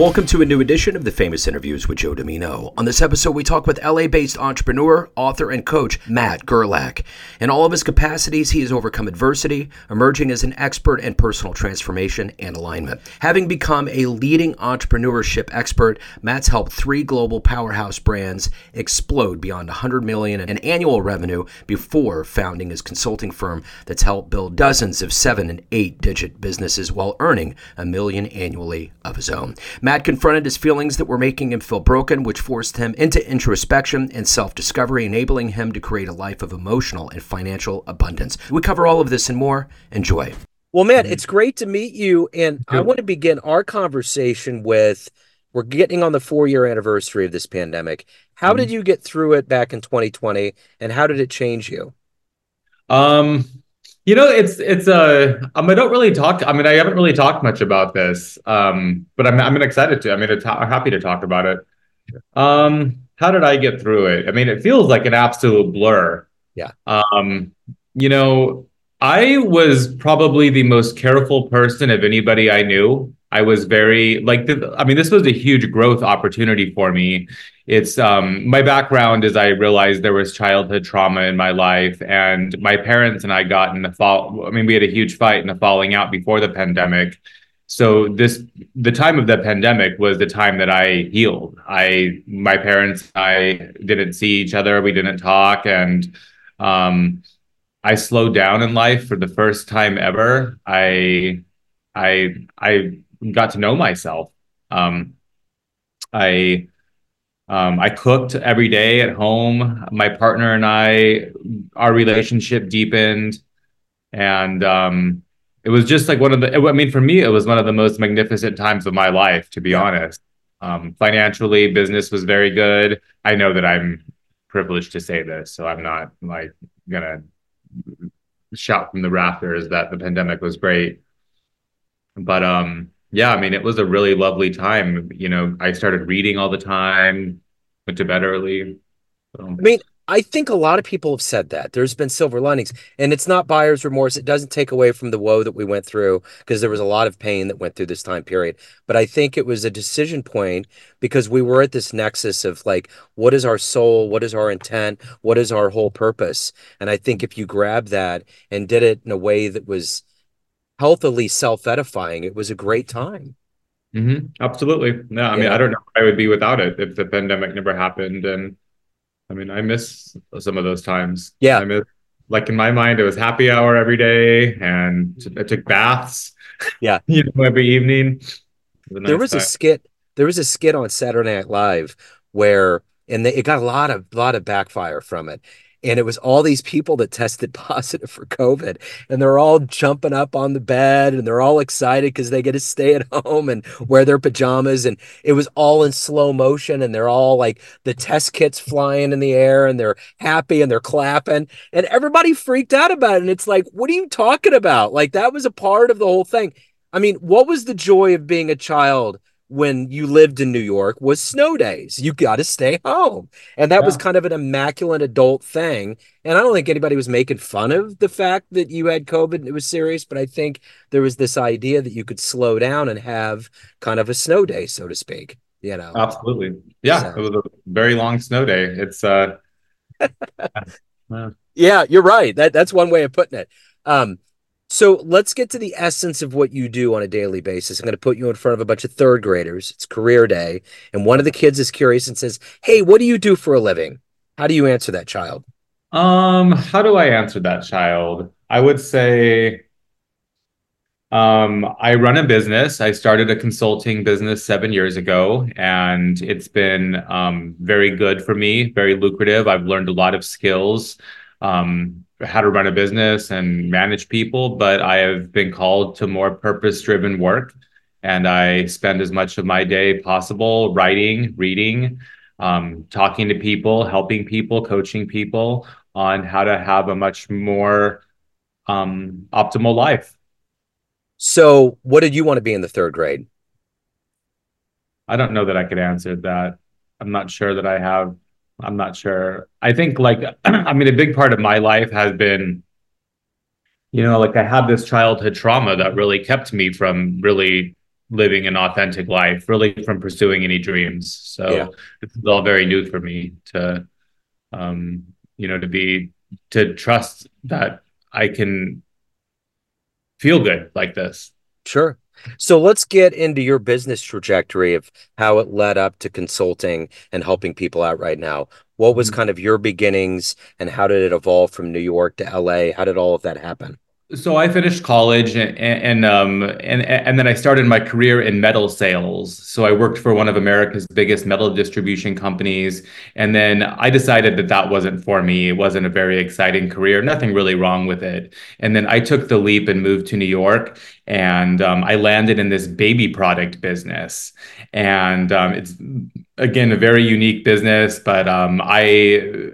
Welcome to a new edition of the Famous Interviews with Joe Dimino. On this episode, we talk with LA based entrepreneur, author, and coach Matt Gerlach. In all of his capacities, he has overcome adversity, emerging as an expert in personal transformation and alignment. Having become a leading entrepreneurship expert, Matt's helped three global powerhouse brands explode beyond 100 million in annual revenue before founding his consulting firm that's helped build dozens of seven and eight digit businesses while earning a million annually of his own. Matt confronted his feelings that were making him feel broken, which forced him into introspection and self discovery, enabling him to create a life of emotional and financial abundance. We cover all of this and more. Enjoy. Well, Matt, it's great to meet you. And I want to begin our conversation with we're getting on the four year anniversary of this pandemic. How did you get through it back in 2020 and how did it change you? Um, you know, it's it's a. Uh, um, I don't really talk. I mean, I haven't really talked much about this. Um, but I'm I'm excited to. I mean, I'm happy to talk about it. Um, how did I get through it? I mean, it feels like an absolute blur. Yeah. Um, you know, I was probably the most careful person of anybody I knew. I was very like. The, I mean, this was a huge growth opportunity for me it's um, my background is I realized there was childhood trauma in my life, and my parents and I got in the fall. I mean, we had a huge fight and a falling out before the pandemic. So this the time of the pandemic was the time that I healed. I my parents I didn't see each other. We didn't talk, and um, I slowed down in life for the first time ever. I I I got to know myself. Um, I um, I cooked every day at home. My partner and I, our relationship deepened, and um, it was just like one of the. I mean, for me, it was one of the most magnificent times of my life, to be yeah. honest. Um, financially, business was very good. I know that I'm privileged to say this, so I'm not like gonna shout from the rafters that the pandemic was great. But um, yeah, I mean, it was a really lovely time. You know, I started reading all the time, went to bed early. So. I mean, I think a lot of people have said that there's been silver linings, and it's not buyer's remorse. It doesn't take away from the woe that we went through because there was a lot of pain that went through this time period. But I think it was a decision point because we were at this nexus of like, what is our soul? What is our intent? What is our whole purpose? And I think if you grab that and did it in a way that was healthily self edifying, it was a great time. Mm-hmm. Absolutely. No, I mean, I don't know I would be without it if the pandemic never happened. And I mean, I miss some of those times. Yeah. I miss, like in my mind, it was happy hour every day and I took baths. Yeah. you know, every evening. Was there was time. a skit. There was a skit on Saturday Night Live where, and they, it got a lot of, lot of backfire from it and it was all these people that tested positive for COVID, and they're all jumping up on the bed and they're all excited because they get to stay at home and wear their pajamas, and it was all in slow motion, and they're all like the test kits flying in the air, and they're happy and they're clapping, and everybody freaked out about it, and it's like, what are you talking about? Like that was a part of the whole thing. I mean, what was the joy of being a child? When you lived in New York was snow days. You got to stay home. And that yeah. was kind of an immaculate adult thing. And I don't think anybody was making fun of the fact that you had COVID and it was serious, but I think there was this idea that you could slow down and have kind of a snow day, so to speak. You know, absolutely. Yeah. So. It was a very long snow day. It's, uh, yeah, you're right. That that's one way of putting it. Um, so let's get to the essence of what you do on a daily basis. I'm going to put you in front of a bunch of third graders. It's career day. And one of the kids is curious and says, Hey, what do you do for a living? How do you answer that child? Um, how do I answer that child? I would say um, I run a business. I started a consulting business seven years ago, and it's been um, very good for me, very lucrative. I've learned a lot of skills. Um, how to run a business and manage people, but I have been called to more purpose driven work. And I spend as much of my day possible writing, reading, um, talking to people, helping people, coaching people on how to have a much more um, optimal life. So, what did you want to be in the third grade? I don't know that I could answer that. I'm not sure that I have I'm not sure. I think like I mean a big part of my life has been you know like I had this childhood trauma that really kept me from really living an authentic life, really from pursuing any dreams. So yeah. this is all very new for me to, um, you know, to be to trust that I can feel good like this. Sure. So let's get into your business trajectory of how it led up to consulting and helping people out right now. What was mm-hmm. kind of your beginnings and how did it evolve from New York to LA? How did all of that happen? So I finished college and and um and and then I started my career in metal sales. So I worked for one of America's biggest metal distribution companies, and then I decided that that wasn't for me. It wasn't a very exciting career. Nothing really wrong with it. And then I took the leap and moved to New York, and um, I landed in this baby product business. And um, it's again a very unique business, but um, I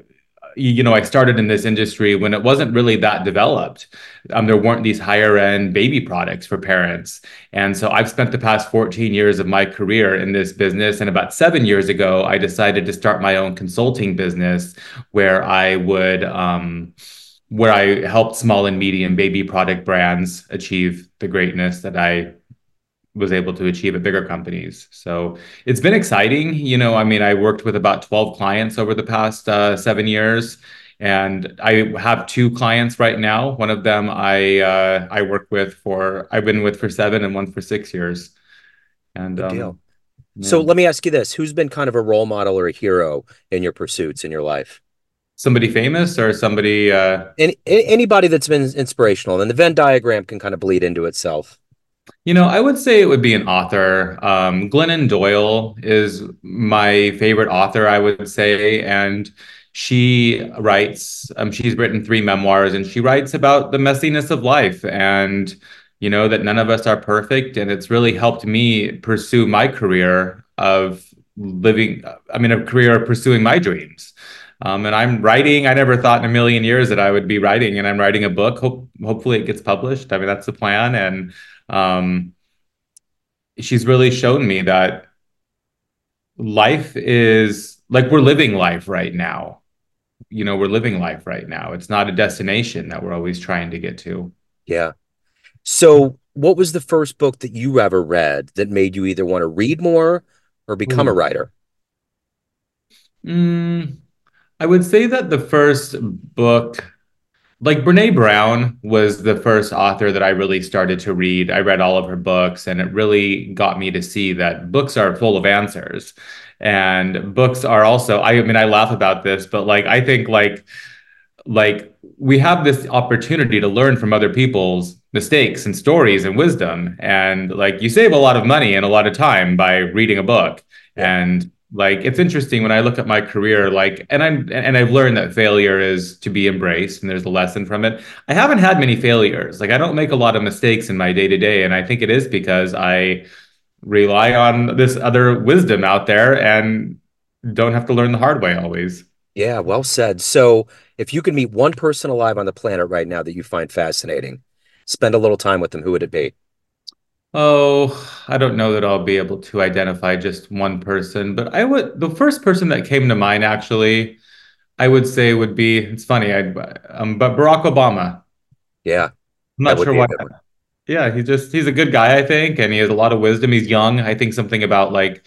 you know, I started in this industry when it wasn't really that developed. Um, there weren't these higher end baby products for parents. And so I've spent the past 14 years of my career in this business. And about seven years ago, I decided to start my own consulting business where I would, um, where I helped small and medium baby product brands achieve the greatness that I was able to achieve at bigger companies. So it's been exciting. You know, I mean, I worked with about 12 clients over the past uh, seven years. And I have two clients right now. One of them I uh, I work with for I've been with for seven, and one for six years. And um, deal. Yeah. So let me ask you this: Who's been kind of a role model or a hero in your pursuits in your life? Somebody famous or somebody? Uh... Any, anybody that's been inspirational, and the Venn diagram can kind of bleed into itself. You know, I would say it would be an author. Um, Glennon Doyle is my favorite author, I would say. And she writes, um, she's written three memoirs and she writes about the messiness of life and, you know, that none of us are perfect. And it's really helped me pursue my career of living, I mean, a career of pursuing my dreams. Um, and I'm writing. I never thought in a million years that I would be writing, and I'm writing a book. Hope, hopefully, it gets published. I mean, that's the plan. And um, she's really shown me that life is like we're living life right now. You know, we're living life right now. It's not a destination that we're always trying to get to. Yeah. So, what was the first book that you ever read that made you either want to read more or become Ooh. a writer? Mm, I would say that the first book like Brene Brown was the first author that I really started to read. I read all of her books, and it really got me to see that books are full of answers. And books are also, I mean, I laugh about this, but like, I think like, like we have this opportunity to learn from other people's mistakes and stories and wisdom. And like, you save a lot of money and a lot of time by reading a book. And like it's interesting when i look at my career like and i'm and i've learned that failure is to be embraced and there's a lesson from it. I haven't had many failures. Like i don't make a lot of mistakes in my day to day and i think it is because i rely on this other wisdom out there and don't have to learn the hard way always. Yeah well said. So if you could meet one person alive on the planet right now that you find fascinating spend a little time with them who would it be Oh, I don't know that I'll be able to identify just one person, but I would the first person that came to mind actually, I would say would be it's funny, I um, but Barack Obama. Yeah. I'm not sure why. Yeah, he's just he's a good guy, I think, and he has a lot of wisdom. He's young. I think something about like,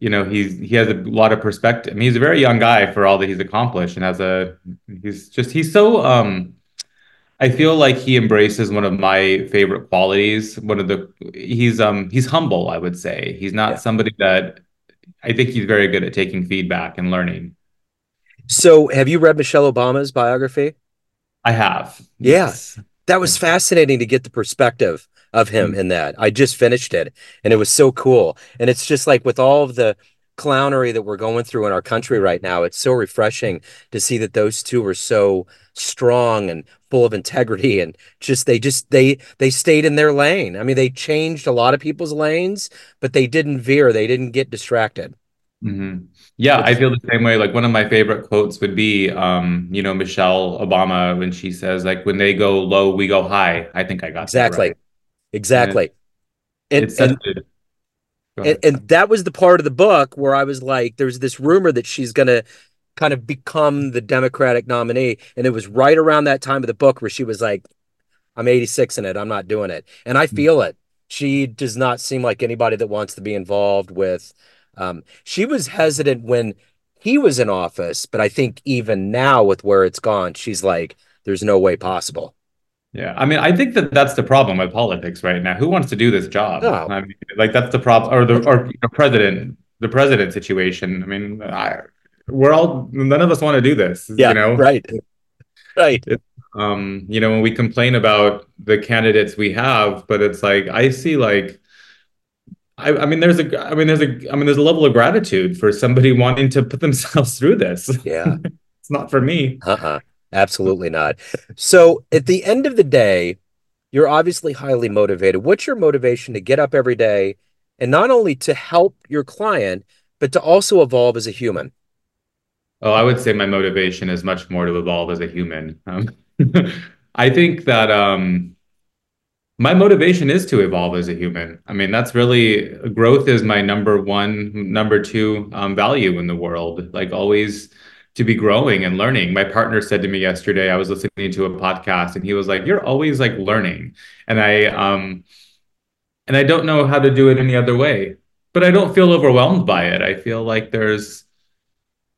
you know, he's he has a lot of perspective. I mean, he's a very young guy for all that he's accomplished, and has a he's just he's so um I feel like he embraces one of my favorite qualities. One of the he's um he's humble, I would say. He's not yeah. somebody that I think he's very good at taking feedback and learning. So, have you read Michelle Obama's biography? I have. Yeah. Yes. That was fascinating to get the perspective of him mm-hmm. in that. I just finished it and it was so cool. And it's just like with all of the clownery that we're going through in our country right now, it's so refreshing to see that those two are so strong and full of integrity and just they just they they stayed in their lane. I mean, they changed a lot of people's lanes, but they didn't veer. They didn't get distracted. Mm-hmm. Yeah, I feel the same way. Like one of my favorite quotes would be, um, you know, Michelle Obama when she says, like, when they go low, we go high. I think I got exactly, right. exactly. And, and, and, and, and that was the part of the book where I was like, there's this rumor that she's gonna kind of become the Democratic nominee. And it was right around that time of the book where she was like, I'm 86 in it. I'm not doing it. And I hmm. feel it. She does not seem like anybody that wants to be involved with. Um, she was hesitant when he was in office, but I think even now with where it's gone, she's like, there's no way possible. Yeah, I mean, I think that that's the problem with politics right now. Who wants to do this job? No. I mean, like that's the problem, or the or you know, president, the president situation. I mean, I, we're all none of us want to do this. Yeah, you know, right, right. Um, you know, when we complain about the candidates we have, but it's like I see like. I, I mean, there's a, I mean, there's a, I mean, there's a level of gratitude for somebody wanting to put themselves through this. Yeah, it's not for me. Uh-uh. Absolutely not. So at the end of the day, you're obviously highly motivated. What's your motivation to get up every day and not only to help your client, but to also evolve as a human? Oh, I would say my motivation is much more to evolve as a human. Um, I think that um, my motivation is to evolve as a human. I mean, that's really growth is my number one, number two um, value in the world. Like always to be growing and learning. My partner said to me yesterday, I was listening to a podcast and he was like, You're always like learning. And I um and I don't know how to do it any other way. But I don't feel overwhelmed by it. I feel like there's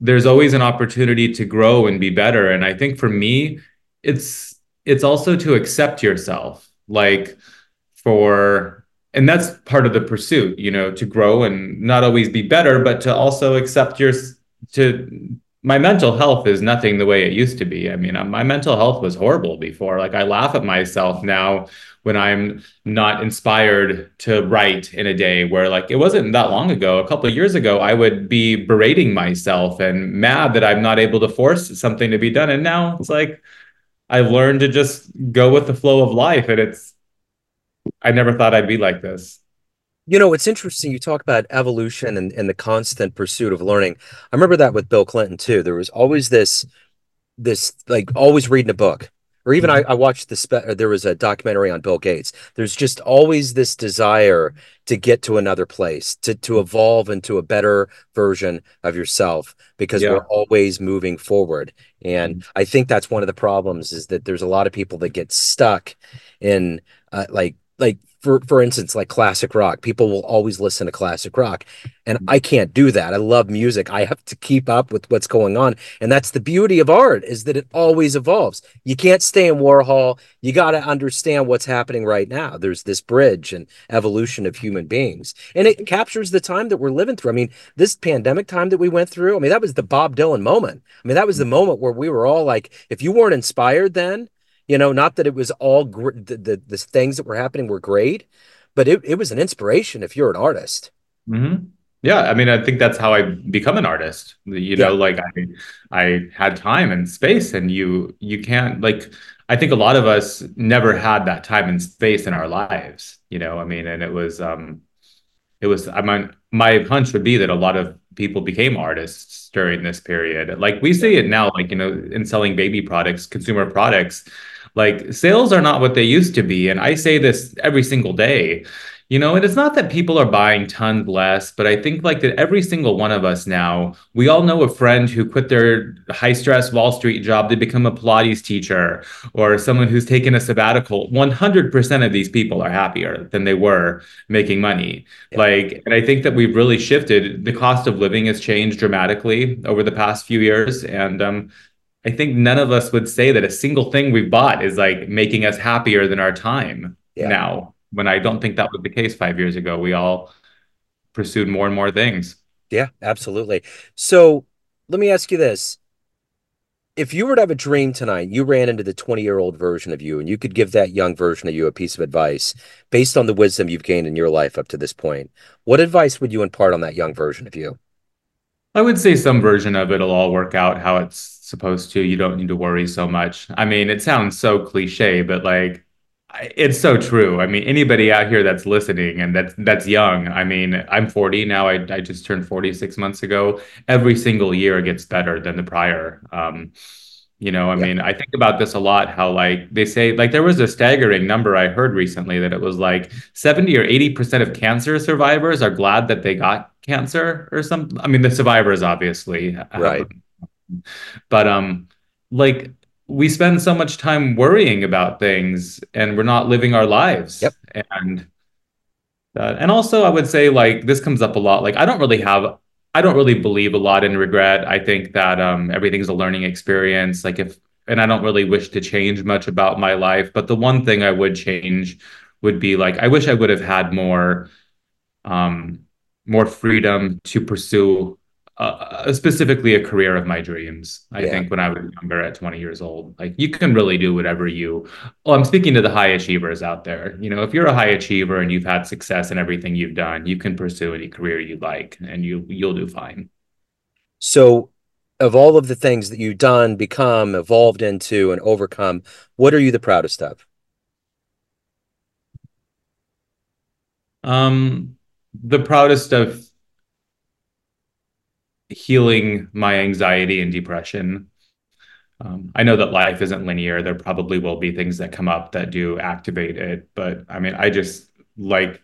there's always an opportunity to grow and be better. And I think for me, it's it's also to accept yourself. Like for and that's part of the pursuit, you know, to grow and not always be better, but to also accept your to my mental health is nothing the way it used to be. I mean, uh, my mental health was horrible before. Like I laugh at myself now when I'm not inspired to write in a day where like it wasn't that long ago, a couple of years ago, I would be berating myself and mad that I'm not able to force something to be done. And now it's like I've learned to just go with the flow of life. And it's I never thought I'd be like this. You know, it's interesting. You talk about evolution and, and the constant pursuit of learning. I remember that with Bill Clinton too. There was always this, this like always reading a book, or even mm-hmm. I, I watched the spe- there was a documentary on Bill Gates. There's just always this desire to get to another place, to to evolve into a better version of yourself, because yeah. we're always moving forward. And mm-hmm. I think that's one of the problems is that there's a lot of people that get stuck in uh, like like for for instance like classic rock people will always listen to classic rock and mm-hmm. i can't do that. I love music. I have to keep up with what's going on and that's the beauty of art is that it always evolves. You can't stay in warhol. You got to understand what's happening right now. There's this bridge and evolution of human beings and it captures the time that we're living through. I mean this pandemic time that we went through i mean that was the bob dylan moment. I mean that was the mm-hmm. moment where we were all like if you weren't inspired then you know, not that it was all gr- the, the, the things that were happening were great, but it, it was an inspiration if you're an artist. Mm-hmm. Yeah, I mean, I think that's how I become an artist. You know, yeah. like I I had time and space, and you you can't like. I think a lot of us never had that time and space in our lives. You know, I mean, and it was um, it was. I mean, my hunch would be that a lot of people became artists during this period. Like we see it now, like you know, in selling baby products, consumer products like sales are not what they used to be. And I say this every single day, you know, and it's not that people are buying tons less, but I think like that every single one of us now, we all know a friend who quit their high stress Wall Street job to become a Pilates teacher or someone who's taken a sabbatical. 100% of these people are happier than they were making money. Yeah. Like, and I think that we've really shifted. The cost of living has changed dramatically over the past few years. And um, I think none of us would say that a single thing we've bought is like making us happier than our time yeah. now. When I don't think that was the case five years ago, we all pursued more and more things. Yeah, absolutely. So let me ask you this. If you were to have a dream tonight, you ran into the 20 year old version of you, and you could give that young version of you a piece of advice based on the wisdom you've gained in your life up to this point, what advice would you impart on that young version of you? I would say some version of it'll all work out how it's supposed to. You don't need to worry so much. I mean, it sounds so cliche, but like it's so true. I mean, anybody out here that's listening and that's that's young. I mean, I'm 40 now. I I just turned 46 months ago. Every single year gets better than the prior. Um, you know, I yeah. mean, I think about this a lot. How like they say, like there was a staggering number I heard recently that it was like 70 or 80 percent of cancer survivors are glad that they got cancer or something. I mean, the survivors obviously, right? but um, like we spend so much time worrying about things, and we're not living our lives. Yep. And that. And also, I would say like this comes up a lot. Like I don't really have, I don't really believe a lot in regret. I think that um, everything's a learning experience. Like if, and I don't really wish to change much about my life. But the one thing I would change would be like I wish I would have had more, um, more freedom to pursue uh, specifically a career of my dreams. I yeah. think when I was younger, at 20 years old, like you can really do whatever you. Well, I'm speaking to the high achievers out there. You know, if you're a high achiever and you've had success in everything you've done, you can pursue any career you like, and you you'll do fine. So, of all of the things that you've done, become, evolved into, and overcome, what are you the proudest of? Um, the proudest of healing my anxiety and depression. Um, I know that life isn't linear. There probably will be things that come up that do activate it, but I mean, I just like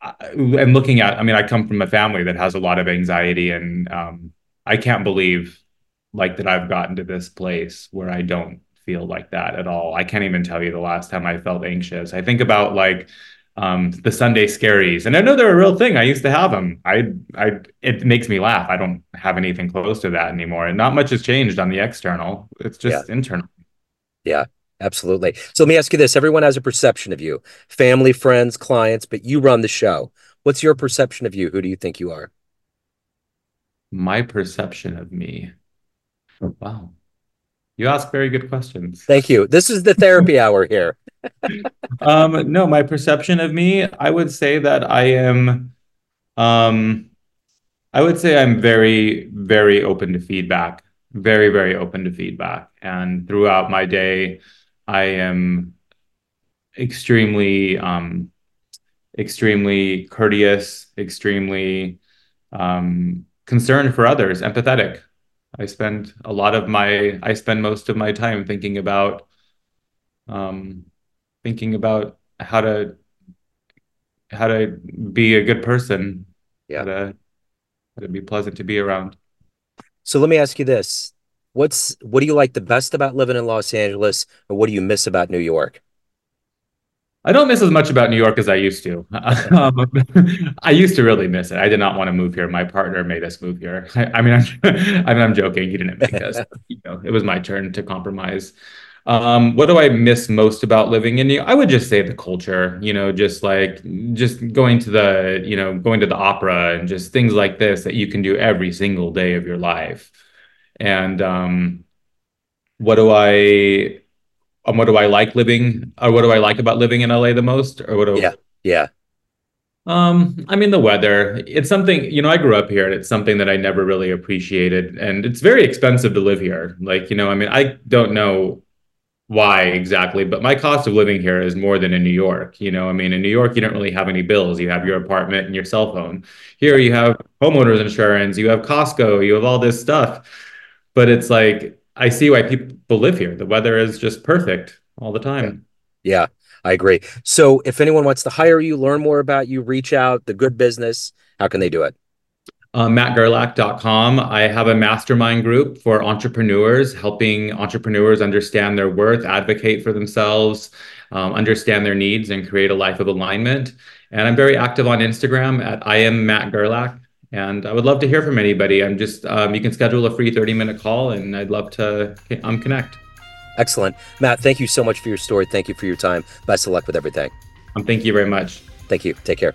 and looking at. I mean, I come from a family that has a lot of anxiety, and um, I can't believe like that I've gotten to this place where I don't feel like that at all. I can't even tell you the last time I felt anxious. I think about like um, the Sunday scaries, and I know they're a real thing. I used to have them. I, I, it makes me laugh. I don't have anything close to that anymore, and not much has changed on the external. It's just yeah. internal. Yeah, absolutely. So let me ask you this: Everyone has a perception of you, family, friends, clients, but you run the show. What's your perception of you? Who do you think you are? My perception of me. Wow. You ask very good questions. Thank you. This is the therapy hour here. Um, no, my perception of me, I would say that I am um I would say I'm very, very open to feedback. Very, very open to feedback. And throughout my day, I am extremely um extremely courteous, extremely um concerned for others, empathetic. I spend a lot of my I spend most of my time thinking about um, thinking about how to how to be a good person. Yeah. How to, how to be pleasant to be around. So let me ask you this. What's what do you like the best about living in Los Angeles or what do you miss about New York? I don't miss as much about New York as I used to. um, I used to really miss it. I did not want to move here. My partner made us move here. I, I mean, I'm, I mean, I'm joking. He didn't make us. you know, it was my turn to compromise. Um, what do I miss most about living in New York? I would just say the culture. You know, just like just going to the, you know, going to the opera and just things like this that you can do every single day of your life. And um, what do I um, what do I like living or what do I like about living in LA the most or what do yeah yeah um I mean the weather it's something you know I grew up here and it's something that I never really appreciated and it's very expensive to live here like you know I mean I don't know why exactly but my cost of living here is more than in New York you know I mean in New York you don't really have any bills you have your apartment and your cell phone here you have homeowners insurance you have Costco you have all this stuff but it's like I see why people live here. The weather is just perfect all the time. Yeah. I agree. So if anyone wants to hire you, learn more about you, reach out, the good business, how can they do it? Uh, mattgerlach.com. I have a mastermind group for entrepreneurs, helping entrepreneurs understand their worth, advocate for themselves, um, understand their needs, and create a life of alignment. And I'm very active on Instagram at I am Matt Gerlach. And I would love to hear from anybody. I'm just, um, you can schedule a free 30 minute call and I'd love to um, connect. Excellent. Matt, thank you so much for your story. Thank you for your time. Best of luck with everything. Um, thank you very much. Thank you. Take care.